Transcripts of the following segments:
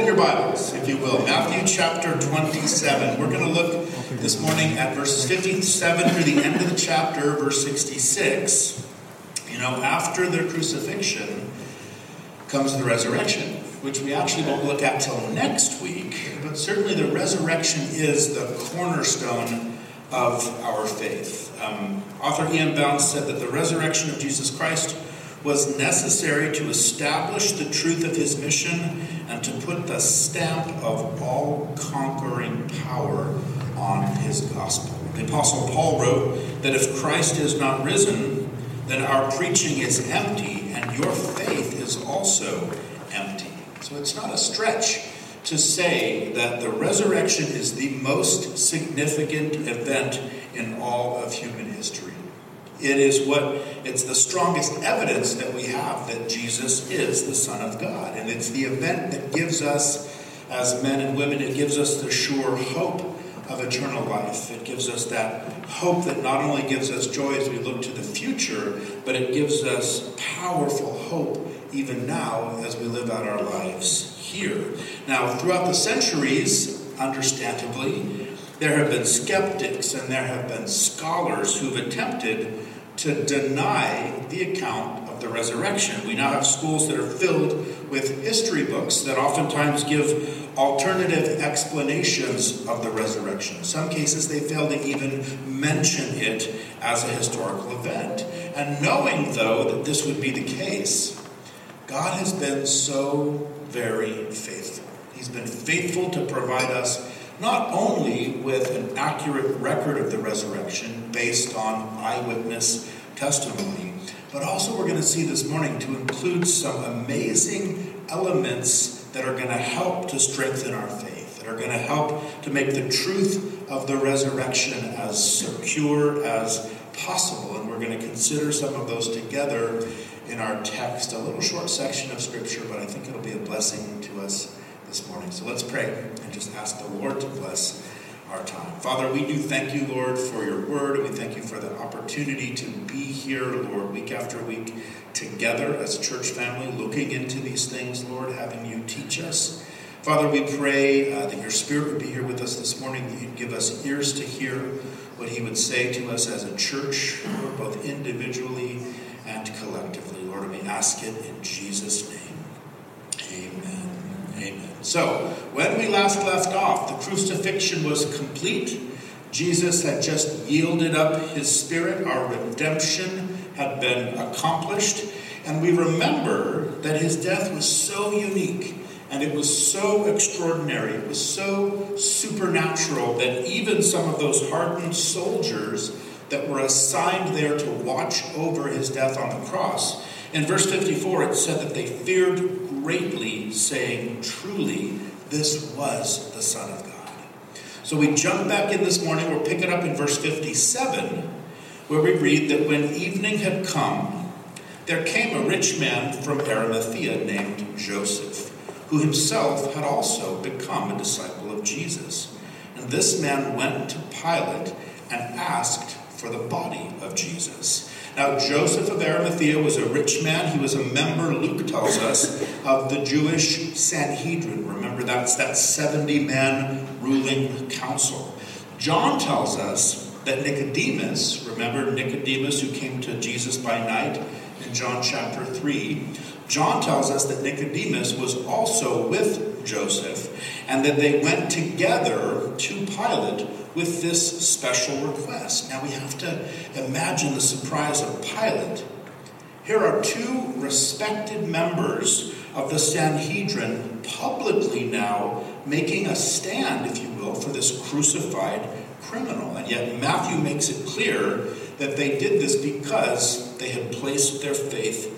open your Bibles, if you will. Matthew chapter 27. We're going to look this morning at verses 57 through the end of the chapter, verse 66. You know, after their crucifixion comes the resurrection, which we actually won't look at till next week, but certainly the resurrection is the cornerstone of our faith. Um, author E.M. Bounds said that the resurrection of Jesus Christ was necessary to establish the truth of his mission and to put the stamp of all conquering power on his gospel. The Apostle Paul wrote that if Christ is not risen, then our preaching is empty and your faith is also empty. So it's not a stretch to say that the resurrection is the most significant event in all of human history. It is what, it's the strongest evidence that we have that Jesus is the Son of God. And it's the event that gives us, as men and women, it gives us the sure hope of eternal life. It gives us that hope that not only gives us joy as we look to the future, but it gives us powerful hope even now as we live out our lives here. Now, throughout the centuries, understandably, there have been skeptics and there have been scholars who've attempted to deny the account of the resurrection. We now have schools that are filled with history books that oftentimes give alternative explanations of the resurrection. In some cases, they fail to even mention it as a historical event. And knowing, though, that this would be the case, God has been so very faithful. He's been faithful to provide us not only with an accurate record of the resurrection based on eyewitness testimony, but also we're going to see this morning to include some amazing elements that are going to help to strengthen our faith, that are going to help to make the truth of the resurrection as secure as possible. And we're going to consider some of those together in our text, a little short section of Scripture, but I think it'll be a blessing to us this morning. So let's pray and just ask the Lord to bless our time. Father, we do thank you, Lord, for your word, and we thank you for the opportunity to be here, Lord, week after week together as a church family, looking into these things, Lord, having you teach us. Father, we pray uh, that your Spirit would be here with us this morning, that you'd give us ears to hear what he would say to us as a church, Lord, both individually and collectively. Lord, we ask it in Jesus' name. Amen. So, when we last left off, the crucifixion was complete. Jesus had just yielded up his spirit. Our redemption had been accomplished. And we remember that his death was so unique and it was so extraordinary, it was so supernatural that even some of those hardened soldiers that were assigned there to watch over his death on the cross, in verse 54 it said that they feared greatly, saying, Truly, this was the Son of God. So we jump back in this morning, we'll pick it up in verse 57, where we read that when evening had come, there came a rich man from Arimathea named Joseph, who himself had also become a disciple of Jesus. And this man went to Pilate and asked for the body of Jesus. Now, Joseph of Arimathea was a rich man. He was a member, Luke tells us, of the Jewish Sanhedrin. Remember, that's that 70 man ruling council. John tells us that Nicodemus, remember Nicodemus who came to Jesus by night in John chapter 3, John tells us that Nicodemus was also with Joseph and that they went together to Pilate with this special request. Now we have to imagine the surprise of Pilate. Here are two respected members of the Sanhedrin publicly now making a stand, if you will, for this crucified criminal. And yet Matthew makes it clear that they did this because they had placed their faith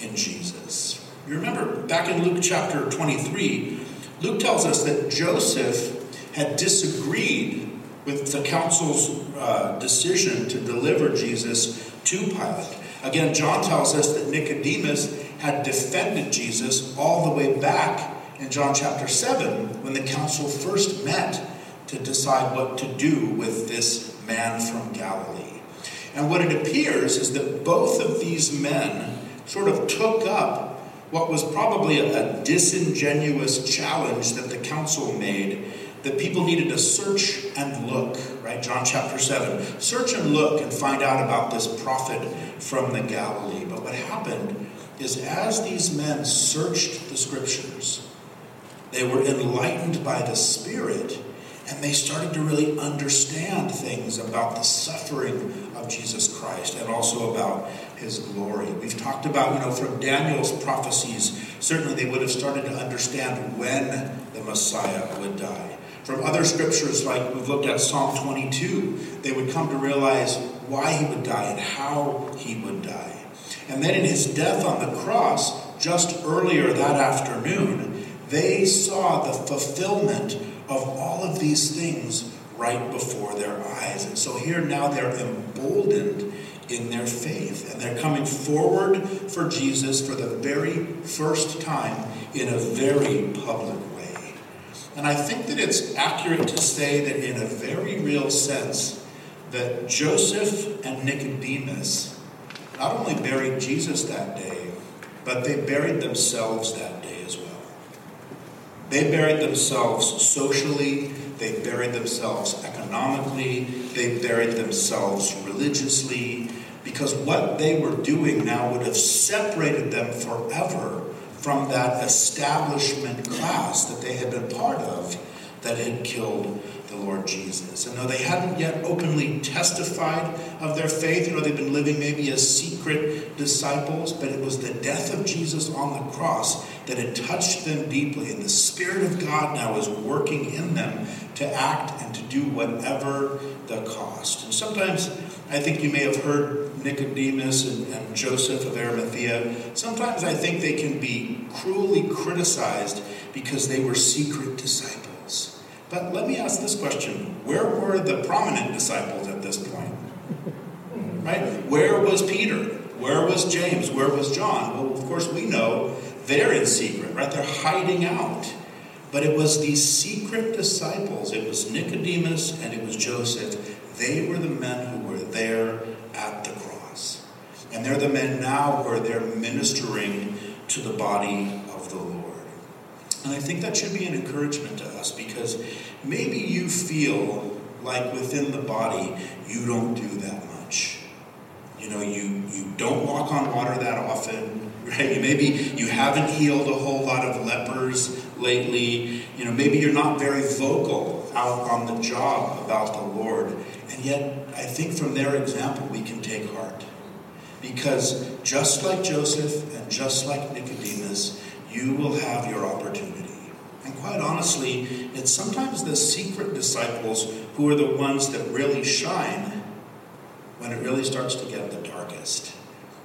in Jesus. You remember back in Luke chapter 23, Luke tells us that Joseph had disagreed with the council's uh, decision to deliver Jesus to Pilate. Again, John tells us that Nicodemus had defended Jesus all the way back in John chapter 7 when the council first met to decide what to do with this man from Galilee. And what it appears is that both of these men sort of took up what was probably a, a disingenuous challenge that the council made that people needed to search and look, right? John chapter 7. Search and look and find out about this prophet from the Galilee. But what happened is as these men searched the scriptures, they were enlightened by the Spirit and they started to really understand things about the suffering of Jesus Christ and also about his glory. We've talked about, you know, from Daniel's prophecies, certainly they would have started to understand when the Messiah would die. From other scriptures, like we've looked at Psalm 22, they would come to realize why he would die and how he would die. And then in his death on the cross, just earlier that afternoon, they saw the fulfillment of all of these things right before their eyes. And so here now they're emboldened in their faith. And they're coming forward for Jesus for the very first time in a very public and I think that it's accurate to say that in a very real sense, that Joseph and Nicodemus not only buried Jesus that day, but they buried themselves that day as well. They buried themselves socially, they buried themselves economically, they buried themselves religiously, because what they were doing now would have separated them forever from that establishment class that they had been part of that had killed the Lord Jesus. And though they hadn't yet openly testified of their faith, you know, they've been living maybe as secret disciples, but it was the death of Jesus on the cross that had touched them deeply. And the Spirit of God now is working in them to act and to do whatever the cost. And sometimes I think you may have heard Nicodemus and, and, Joseph of Arimathea. Sometimes I think they can be cruelly criticized because they were secret disciples. But let me ask this question Where were the prominent disciples at this point? Right? Where was Peter? Where was James? Where was John? Well, of course, we know they're in secret, right? They're hiding out. But it was these secret disciples, it was Nicodemus and it was Joseph. They were the men who were there at the cross. And they're the men now who are there ministering to the body of the Lord. And I think that should be an encouragement to us because maybe you feel like within the body you don't do that much. You know, you, you don't walk on water that often, right? Maybe you haven't healed a whole lot of lepers lately. You know, maybe you're not very vocal out on the job about the Lord. And yet, I think from their example, we can take heart. Because just like Joseph and just like Nicodemus, you will have your opportunity. And quite honestly, it's sometimes the secret disciples who are the ones that really shine when it really starts to get the darkest.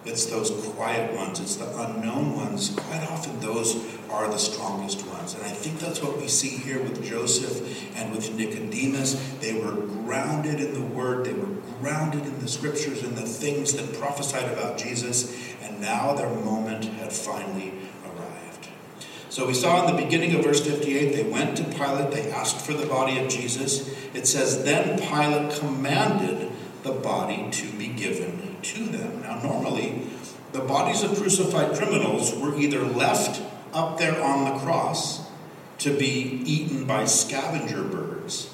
It's those quiet ones, it's the unknown ones. Quite often, those are the strongest ones. And I think that's what we see here with Joseph and with Nicodemus. They were grounded in the Word, grounded in the Scriptures and the things that prophesied about Jesus. And now their moment had finally arrived. So we saw in the beginning of verse 58 they went to Pilate, they asked for the body of Jesus. It says, Then Pilate commanded the body to be given to them. Now, normally, the bodies of crucified criminals were either left up there on the cross to be eaten by scavenger birds.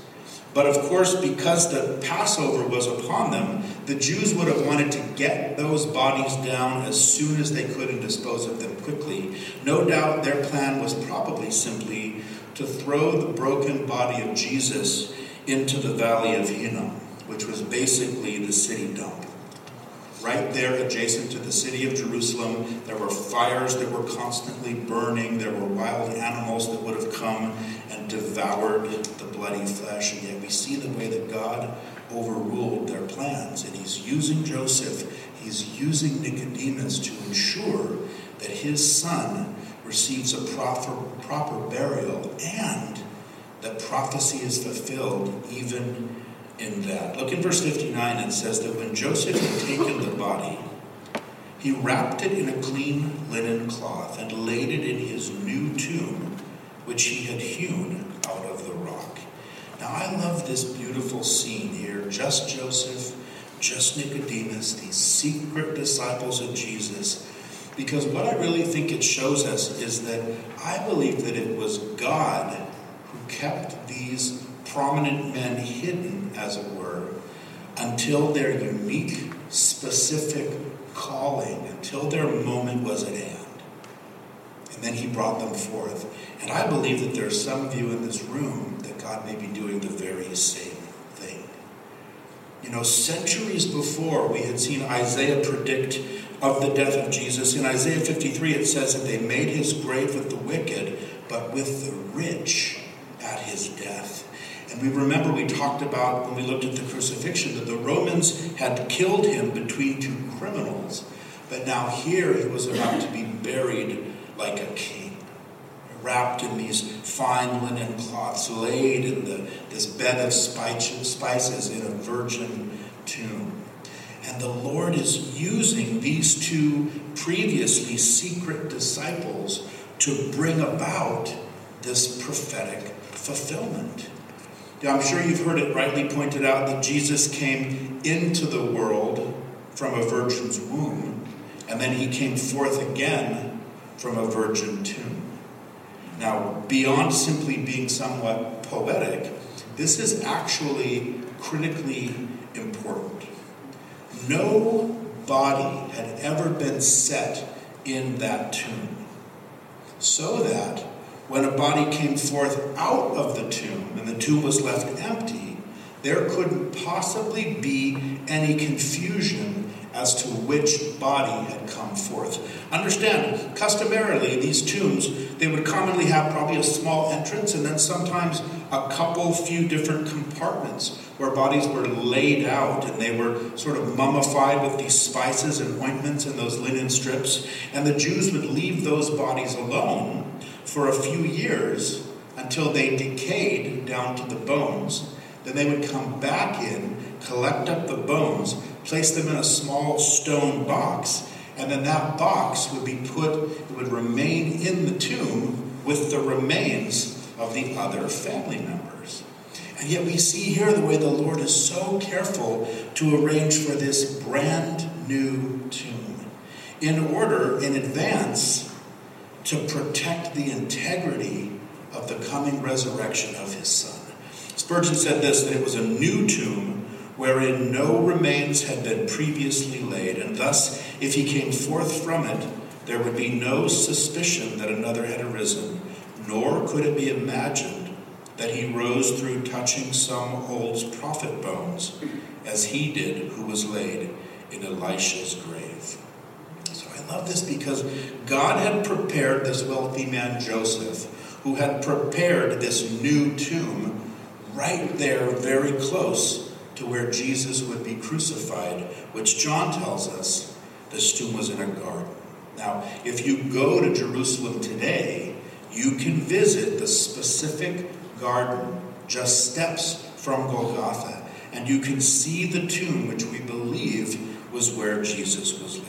But of course, because the Passover was upon them, the Jews would have wanted to get those bodies down as soon as they could and dispose of them quickly. No doubt their plan was probably simply to throw the broken body of Jesus into the valley of Hinnom, which was basically the city dump right there adjacent to the city of Jerusalem. There were fires that were constantly burning. There were wild animals that would have come and devoured the bloody flesh. And yet we see the way that God overruled their plans. And he's using Joseph, he's using Nicodemus to ensure that his son receives a proper, proper burial and that prophecy is fulfilled even in that. Look in verse 59, it says that when Joseph had taken the body, he wrapped it in a clean linen cloth and laid it in his new tomb, which he had hewn out of the rock. Now, I love this beautiful scene here. Just Joseph, just Nicodemus, these secret disciples of Jesus. Because what I really think it shows us is that I believe that it was God who kept these prominent men hidden, as it were, until their unique, specific calling, until their moment was at hand. And then he brought them forth. And I believe that there are some of you in this room that God may be doing the very same thing. You know, centuries before, we had seen Isaiah predict of the death of Jesus. In Isaiah 53, it says that they made his grave with the wicked, but with the rich at his death. And we remember we talked about when we looked at the crucifixion that the Romans had killed him between two criminals. But now here he was about to be buried like a king, wrapped in these fine linen cloths, laid in the, this bed of spices in a virgin tomb. And the Lord is using these two previously secret disciples to bring about this prophetic fulfillment. Now, I'm sure you've heard it rightly pointed out that Jesus came into the world from a virgin's womb, and then he came forth again from a virgin tomb. Now, beyond simply being somewhat poetic, this is actually critically important. No body had ever been set in that tomb, so that when a body came forth out of the tomb and the tomb was left empty, there couldn't possibly be any confusion as to which body had come forth. Understand, customarily, these tombs, they would commonly have probably a small entrance and then sometimes a couple, few different compartments where bodies were laid out and they were sort of mummified with these spices and ointments and those linen strips. And the Jews would leave those bodies alone for a few years until they decayed down to the bones. Then they would come back in, collect up the bones, place them in a small stone box, and then that box would be put, it would remain in the tomb with the remains of the other family members. And yet we see here the way the Lord is so careful to arrange for this brand new tomb in order in advance to protect the integrity of the coming resurrection of his son. Spurgeon said this that it was a new tomb wherein no remains had been previously laid, and thus, if he came forth from it, there would be no suspicion that another had arisen, nor could it be imagined that he rose through touching some old prophet bones, as he did who was laid in Elisha's grave. I love this because God had prepared this wealthy man Joseph, who had prepared this new tomb right there, very close to where Jesus would be crucified, which John tells us this tomb was in a garden. Now, if you go to Jerusalem today, you can visit the specific garden just steps from Golgotha, and you can see the tomb which we believe was where Jesus was.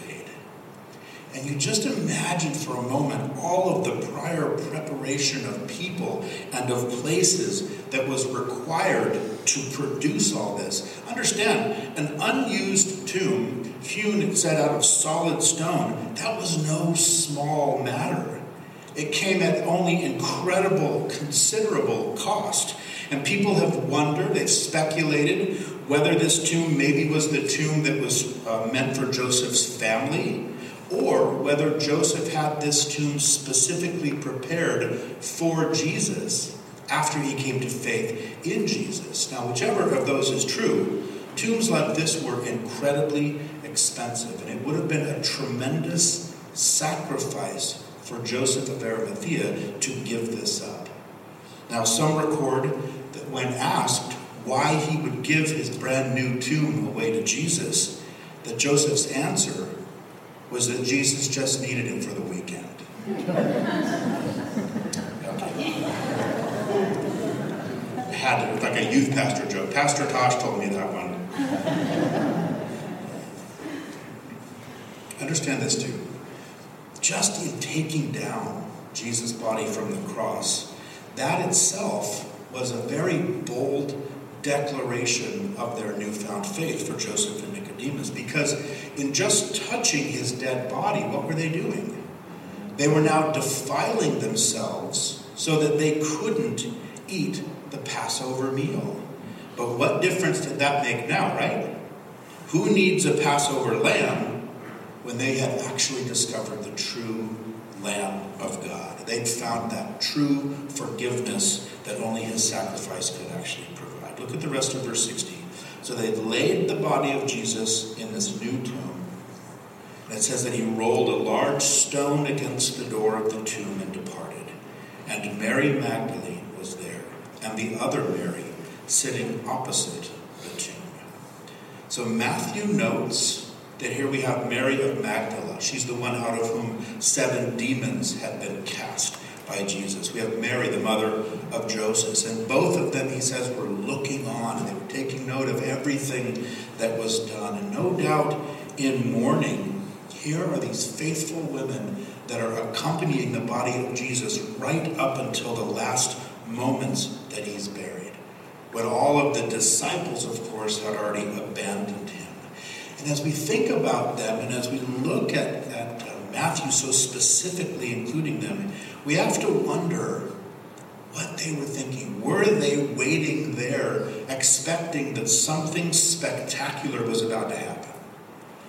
And you just imagine for a moment all of the prior preparation of people and of places that was required to produce all this. Understand, an unused tomb, hewn and set out of solid stone, that was no small matter. It came at only incredible, considerable cost. And people have wondered, they've speculated whether this tomb maybe was the tomb that was uh, meant for Joseph's family or whether Joseph had this tomb specifically prepared for Jesus after he came to faith in Jesus. Now, whichever of those is true, tombs like this were incredibly expensive, and it would have been a tremendous sacrifice for Joseph of Arimathea to give this up. Now, some record that when asked why he would give his brand new tomb away to Jesus, that Joseph's answer was that Jesus just needed him for the weekend. Had to, like a youth pastor joke. Pastor Tosh told me that one. Understand this too. Just in taking down Jesus' body from the cross, that itself was a very bold declaration of their newfound faith for Joseph and Nicodemus because in just touching his dead body, what were they doing? They were now defiling themselves so that they couldn't eat the Passover meal. But what difference did that make now, right? Who needs a Passover lamb when they had actually discovered the true Lamb of God? They'd found that true forgiveness that only his sacrifice could actually provide. Look at the rest of verse 16. So they've laid the body of Jesus in this new tomb. And it says that he rolled a large stone against the door of the tomb and departed. And Mary Magdalene was there, and the other Mary sitting opposite the tomb. So Matthew notes that here we have Mary of Magdala. She's the one out of whom seven demons had been cast by Jesus. We have Mary, the mother of Joseph, and both of them, he says, were looking on and they were taking note of everything that was done. And no doubt in mourning, here are these faithful women that are accompanying the body of Jesus right up until the last moments that he's buried. When all of the disciples, of course, had already abandoned him. And as we think about them and as we look at, at uh, Matthew so specifically including them, we have to wonder what they were thinking. Were they waiting there, expecting that something spectacular was about to happen?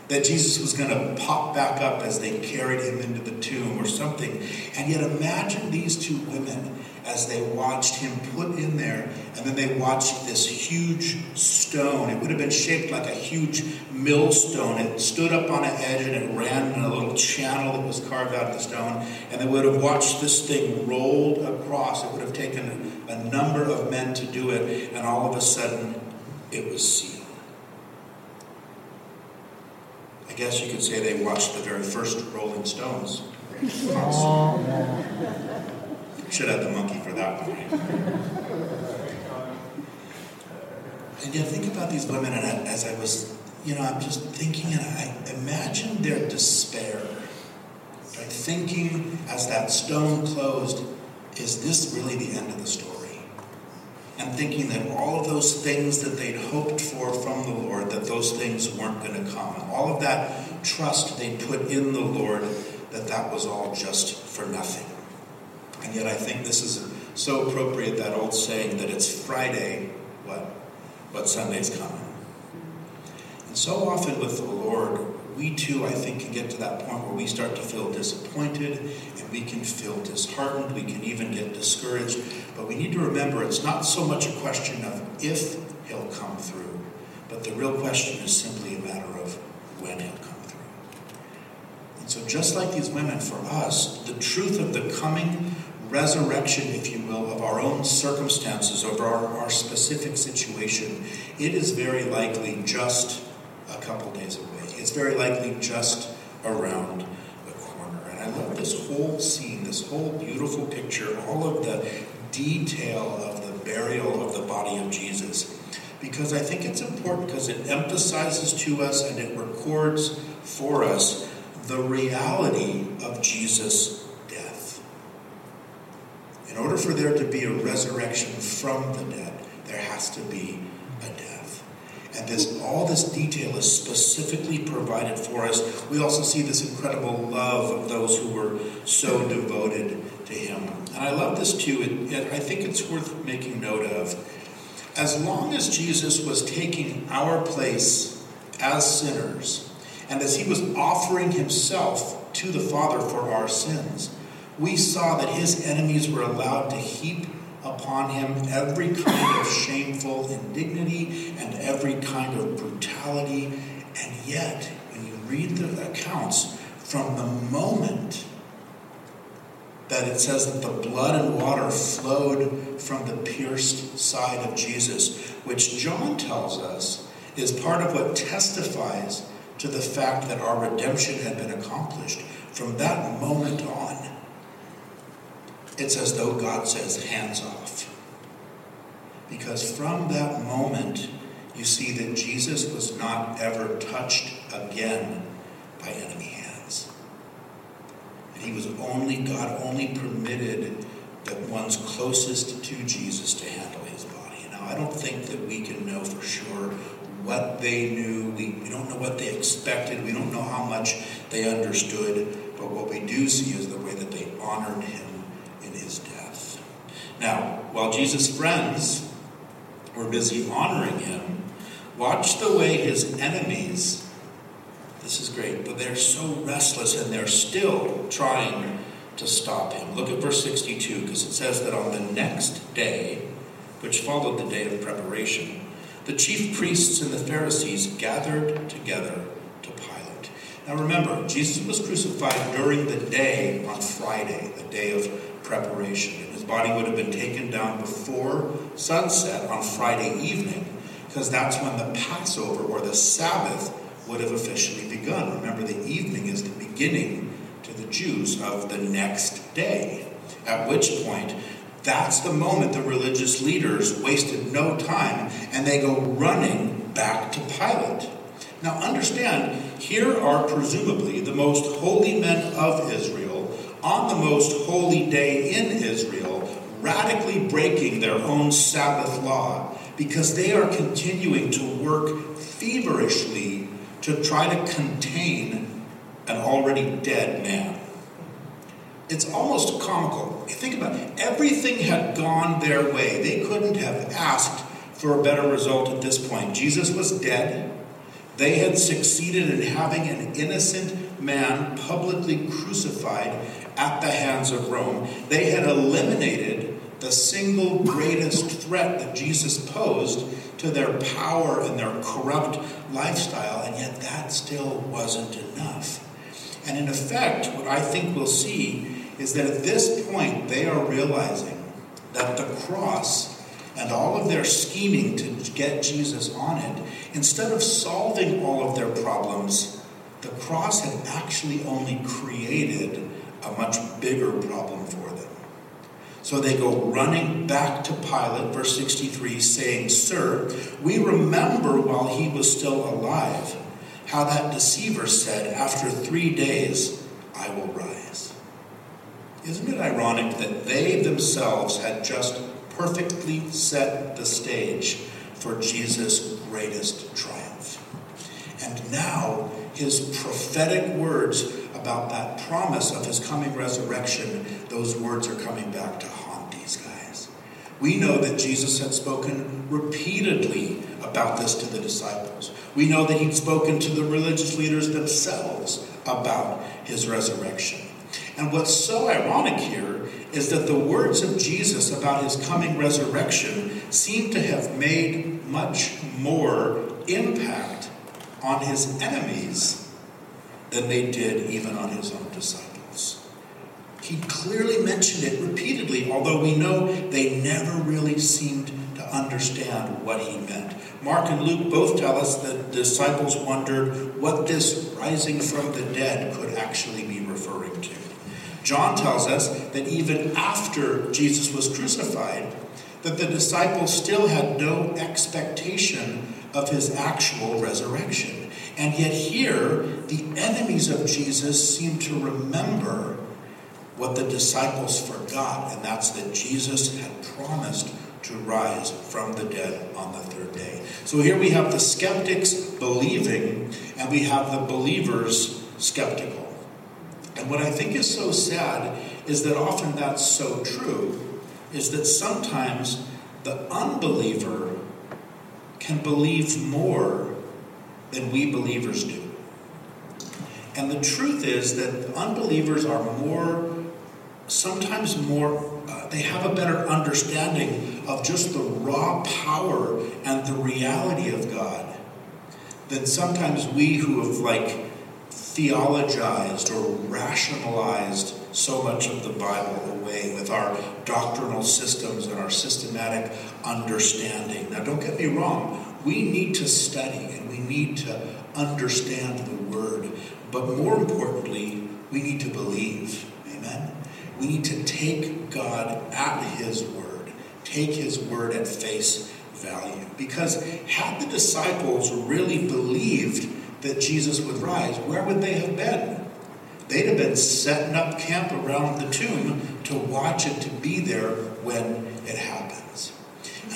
That Jesus was going to pop back up as they carried him into the tomb or something. And yet, imagine these two women as they watched him put in there, and then they watched this huge stone. It would have been shaped like a huge millstone. It stood up on an edge and it ran in a little channel that was carved out of the stone. And they would have watched this thing rolled across. It would have taken a number of men to do it, and all of a sudden, it was sealed. I guess you could say they watched the very first Rolling Stones. Should have the monkey for that one. And yet, think about these women, and as I was, you know, I'm just thinking, and I imagine their despair. Right? Thinking as that stone closed, is this really the end of the story? And thinking that all of those things that they'd hoped for from the Lord, that those things weren't going to come. All of that trust they put in the Lord, that that was all just for nothing. And yet I think this is so appropriate, that old saying that it's Friday, what? But Sunday's coming. And so often with the Lord, we too, I think, can get to that point where we start to feel disappointed and we can feel disheartened. We can even get discouraged. But we need to remember it's not so much a question of if He'll come through, but the real question is simply a matter of when He'll come through. And so, just like these women, for us, the truth of the coming resurrection, if you will, of our own circumstances, of our, our specific situation, it is very likely just a couple days away. Very likely just around the corner. And I love this whole scene, this whole beautiful picture, all of the detail of the burial of the body of Jesus. Because I think it's important because it emphasizes to us and it records for us the reality of Jesus' death. In order for there to be a resurrection from the dead, there has to be a death. And this all this detail is specifically provided for us. We also see this incredible love of those who were so devoted to him. And I love this too. It, I think it's worth making note of. As long as Jesus was taking our place as sinners, and as he was offering himself to the Father for our sins, we saw that his enemies were allowed to heap upon him every kind of shameful indignity and every kind of brutality. And yet, when you read the accounts, from the moment that it says that the blood and water flowed from the pierced side of Jesus, which John tells us is part of what testifies to the fact that our redemption had been accomplished. From that moment on, it's as though God says, hands off. Because from that moment, you see that Jesus was not ever touched again by enemy hands. And he was only, God only permitted the ones closest to Jesus to handle his body. Now, I don't think that we can know for sure what they knew. We, we don't know what they expected. We don't know how much they understood. But what we do see is the way that they honored him his death. Now, while Jesus' friends were busy honoring him, watch the way his enemies, this is great, but they're so restless and they're still trying to stop him. Look at verse 62 because it says that on the next day, which followed the day of preparation, the chief priests and the Pharisees gathered together to Pilate. Now remember, Jesus was crucified during the day on Friday, the day of preparation. And his body would have been taken down before sunset on Friday evening because that's when the Passover or the Sabbath would have officially begun. Remember, the evening is the beginning to the Jews of the next day, at which point that's the moment the religious leaders wasted no time and they go running back to Pilate. Now, understand, here are presumably the most holy men of Israel on the most holy day in Israel, radically breaking their own Sabbath law because they are continuing to work feverishly to try to contain an already dead man. It's almost comical. Think about it. Everything had gone their way. They couldn't have asked for a better result at this point. Jesus was dead. They had succeeded in having an innocent man publicly crucified at the hands of Rome. They had eliminated the single greatest threat that Jesus posed to their power and their corrupt lifestyle, and yet that still wasn't enough. And in effect, what I think we'll see is that at this point they are realizing that the cross and all of their scheming to get Jesus on it, instead of solving all of their problems, the cross had actually only created a much bigger problem for them. So they go running back to Pilate, verse 63, saying, Sir, we remember while he was still alive how that deceiver said, After three days I will rise. Isn't it ironic that they themselves had just perfectly set the stage for Jesus' greatest triumph? And now his prophetic words about that promise of his coming resurrection, those words are coming back to haunt these guys. We know that Jesus had spoken repeatedly about this to the disciples. We know that he'd spoken to the religious leaders themselves about his resurrection. And what's so ironic here is that the words of Jesus about his coming resurrection seem to have made much more impact on his enemies than they did even on his own disciples. He clearly mentioned it repeatedly, although we know they never really seemed to understand what he meant. Mark and Luke both tell us that disciples wondered what this rising from the dead could actually be referring to. John tells us that even after Jesus was crucified, that the disciples still had no expectation of his actual resurrection. And yet, here, the enemies of Jesus seem to remember what the disciples forgot, and that's that Jesus had promised to rise from the dead on the third day. So here we have the skeptics believing, and we have the believers skeptical. And what I think is so sad is that often that's so true, is that sometimes the unbeliever can believe more than we believers do. And the truth is that unbelievers are more, sometimes more, uh, they have a better understanding of just the raw power and the reality of God than sometimes we who have like theologized or rationalized so much of the Bible away with our doctrinal systems and our systematic understanding. Now, don't get me wrong, we need to study and we need to understand the Word, but more importantly, we need to believe. Amen? We need to take God at His Word, take His Word at face value. Because had the disciples really believed, that Jesus would rise, where would they have been? They'd have been setting up camp around the tomb to watch it, to be there when it happens.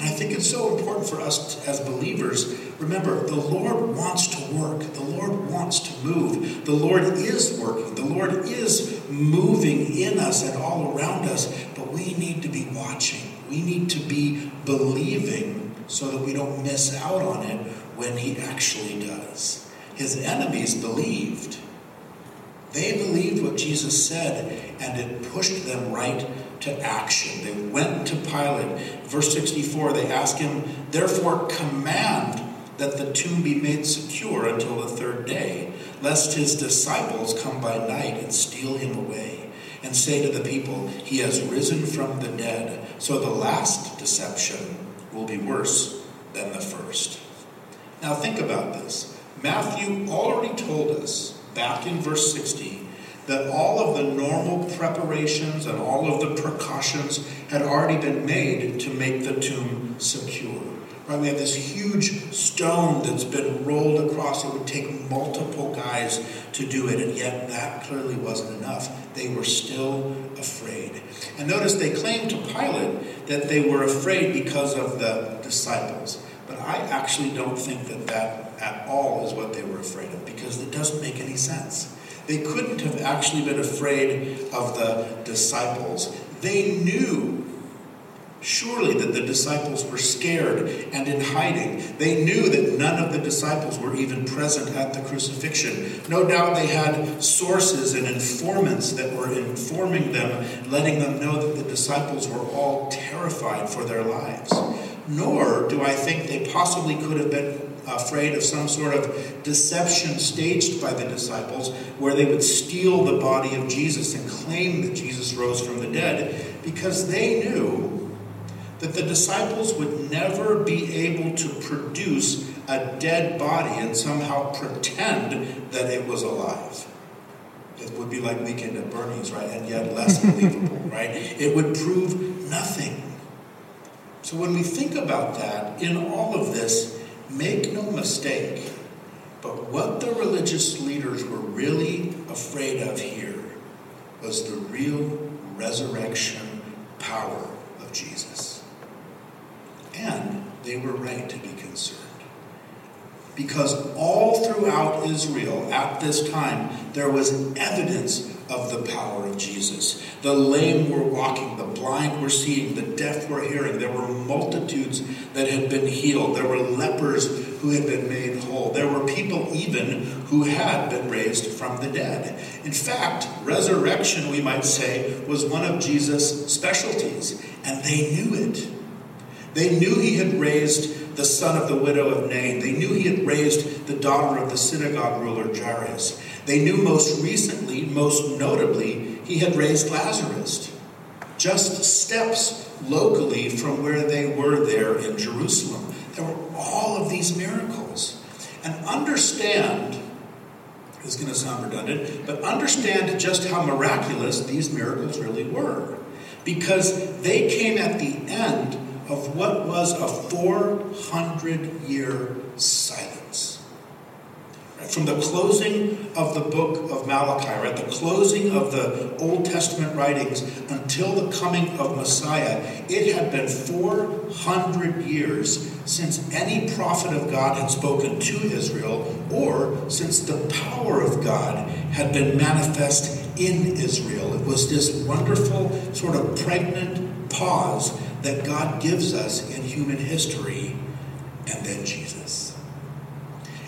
And I think it's so important for us as believers. Remember, the Lord wants to work. The Lord wants to move. The Lord is working. The Lord is moving in us and all around us. But we need to be watching. We need to be believing so that we don't miss out on it when He actually does. His enemies believed. They believed what Jesus said, and it pushed them right to action. They went to Pilate. Verse 64, they ask him, Therefore, command that the tomb be made secure until the third day, lest his disciples come by night and steal him away, and say to the people, He has risen from the dead. So the last deception will be worse than the first. Now, think about this. Matthew already told us back in verse 60 that all of the normal preparations and all of the precautions had already been made to make the tomb secure. Right? We have this huge stone that's been rolled across. It would take multiple guys to do it, and yet that clearly wasn't enough. They were still afraid. And notice they claimed to Pilate that they were afraid because of the disciples. But I actually don't think that that at all is what they were afraid of because it doesn't make any sense. They couldn't have actually been afraid of the disciples. They knew surely that the disciples were scared and in hiding. They knew that none of the disciples were even present at the crucifixion. No doubt they had sources and informants that were informing them, letting them know that the disciples were all terrified for their lives. Nor do I think they possibly could have been afraid of some sort of deception staged by the disciples where they would steal the body of Jesus and claim that Jesus rose from the dead because they knew that the disciples would never be able to produce a dead body and somehow pretend that it was alive. It would be like Weekend at Bernie's, right? And yet less believable, right? It would prove nothing. So when we think about that, in all of this, Make no mistake, but what the religious leaders were really afraid of here was the real resurrection power of Jesus. And they were right to be concerned. Because all throughout Israel at this time, there was evidence of the power of Jesus. The lame were walking, the blind were seeing, the deaf were hearing. There were multitudes that had been healed. There were lepers who had been made whole. There were people even who had been raised from the dead. In fact, resurrection, we might say, was one of Jesus' specialties, and they knew it. They knew he had raised the son of the widow of Nain. They knew he had raised the daughter of the synagogue ruler Jairus. They knew most recently, most notably, he had raised Lazarus, just steps locally from where they were there in Jerusalem. There were all of these miracles. And understand, this is going to sound redundant, but understand just how miraculous these miracles really were. Because they came at the end of what was a 400 year silence from the closing of the book of Malachi, right, the closing of the Old Testament writings until the coming of Messiah, it had been 400 years since any prophet of God had spoken to Israel or since the power of God had been manifest in Israel. It was this wonderful, sort of pregnant pause that God gives us in human history, and then Jesus.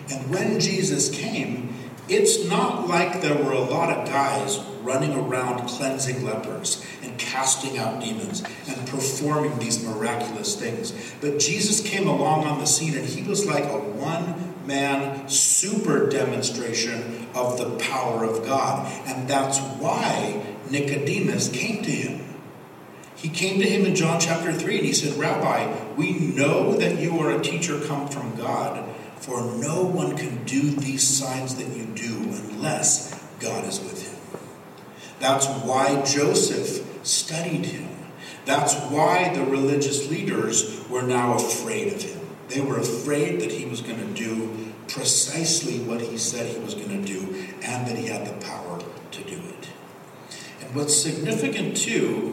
And when Jesus came, it's not like there were a lot of guys running around cleansing lepers and casting out demons and performing these miraculous things. But Jesus came along on the scene and he was like a one man super demonstration of the power of God. And that's why Nicodemus came to him. He came to him in John chapter 3 and he said, Rabbi, we know that you are a teacher come from God. For no one can do these signs that you do unless God is with him. That's why Joseph studied him. That's why the religious leaders were now afraid of him. They were afraid that he was going to do precisely what he said he was going to do and that he had the power to do it. And what's significant too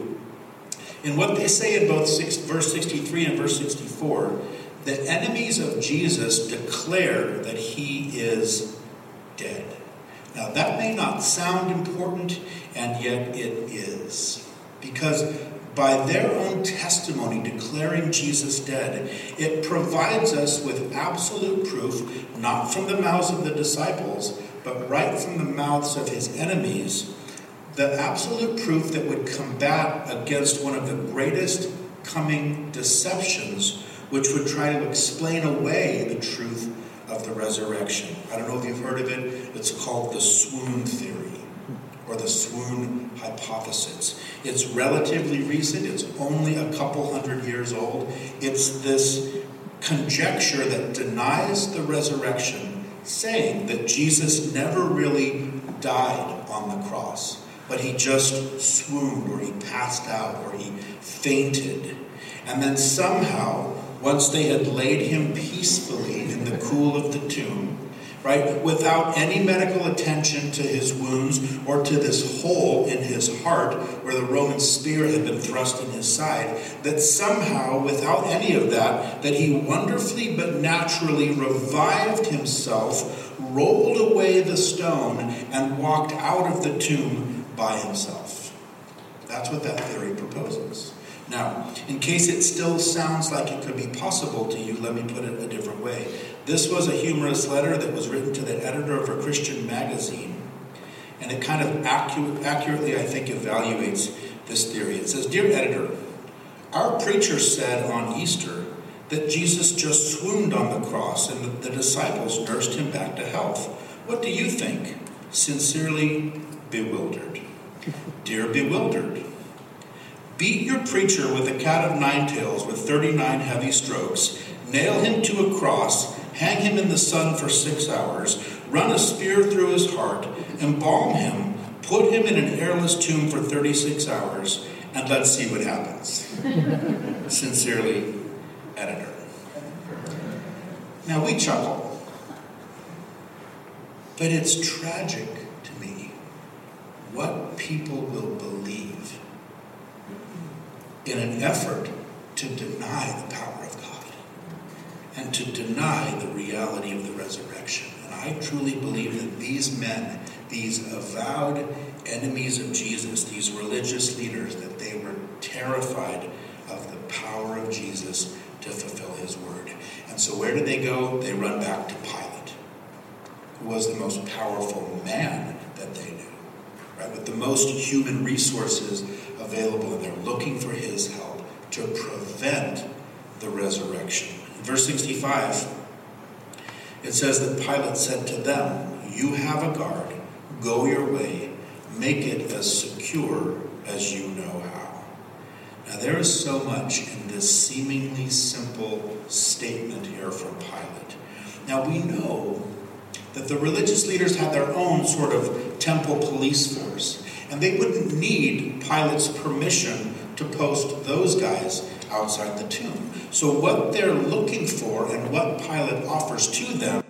In what they say in both six, verse 63 and verse 64, the enemies of Jesus declare that he is dead. Now, that may not sound important, and yet it is. Because by their own testimony declaring Jesus dead, it provides us with absolute proof, not from the mouths of the disciples, but right from the mouths of his enemies, the absolute proof that would combat against one of the greatest coming deceptions, which would try to explain away the truth of the resurrection. I don't know if you've heard of it, it's called the swoon theory or the swoon hypothesis. It's relatively recent, it's only a couple hundred years old. It's this conjecture that denies the resurrection, saying that Jesus never really died on the cross, but he just swooned or he passed out or he fainted. And then somehow, once they had laid him peacefully in the cool of the tomb, right? Without any medical attention to his wounds or to this hole in his heart where the Roman spear had been thrust in his side, that somehow, without any of that, that he wonderfully but naturally revived himself, rolled away the stone, and walked out of the tomb by himself. That's what that theory proposes. Now, in case it still sounds like it could be possible to you, let me put it a different way. This was a humorous letter that was written to the editor of a Christian magazine, and it kind of accu- accurately, I think, evaluates this theory. It says Dear editor, our preacher said on Easter that Jesus just swooned on the cross and the, the disciples nursed him back to health. What do you think? Sincerely, bewildered. Dear bewildered, Beat your preacher with a cat of nine tails with 39 heavy strokes, nail him to a cross, hang him in the sun for six hours, run a spear through his heart, embalm him, put him in an airless tomb for 36 hours, and let's see what happens. Sincerely, editor. Now we chuckle, but it's tragic what people will believe in an effort to deny the power of God and to deny the reality of the resurrection. And I truly believe that these men, these avowed enemies of Jesus, these religious leaders, that they were terrified of the power of Jesus to fulfill his word. And so where did they go? They run back to Pilate, who was the most powerful man that they knew, right? With the most human resources available, and they're looking for his help to prevent the resurrection. In verse 65, it says that Pilate said to them, You have a guard, go your way, make it as secure as you know how. Now, there is so much in this seemingly simple statement here from Pilate. Now, we know that the religious leaders had their own sort of temple police force. And they wouldn't need Pilate's permission to post those guys outside the tomb. So, what they're looking for and what Pilate offers to them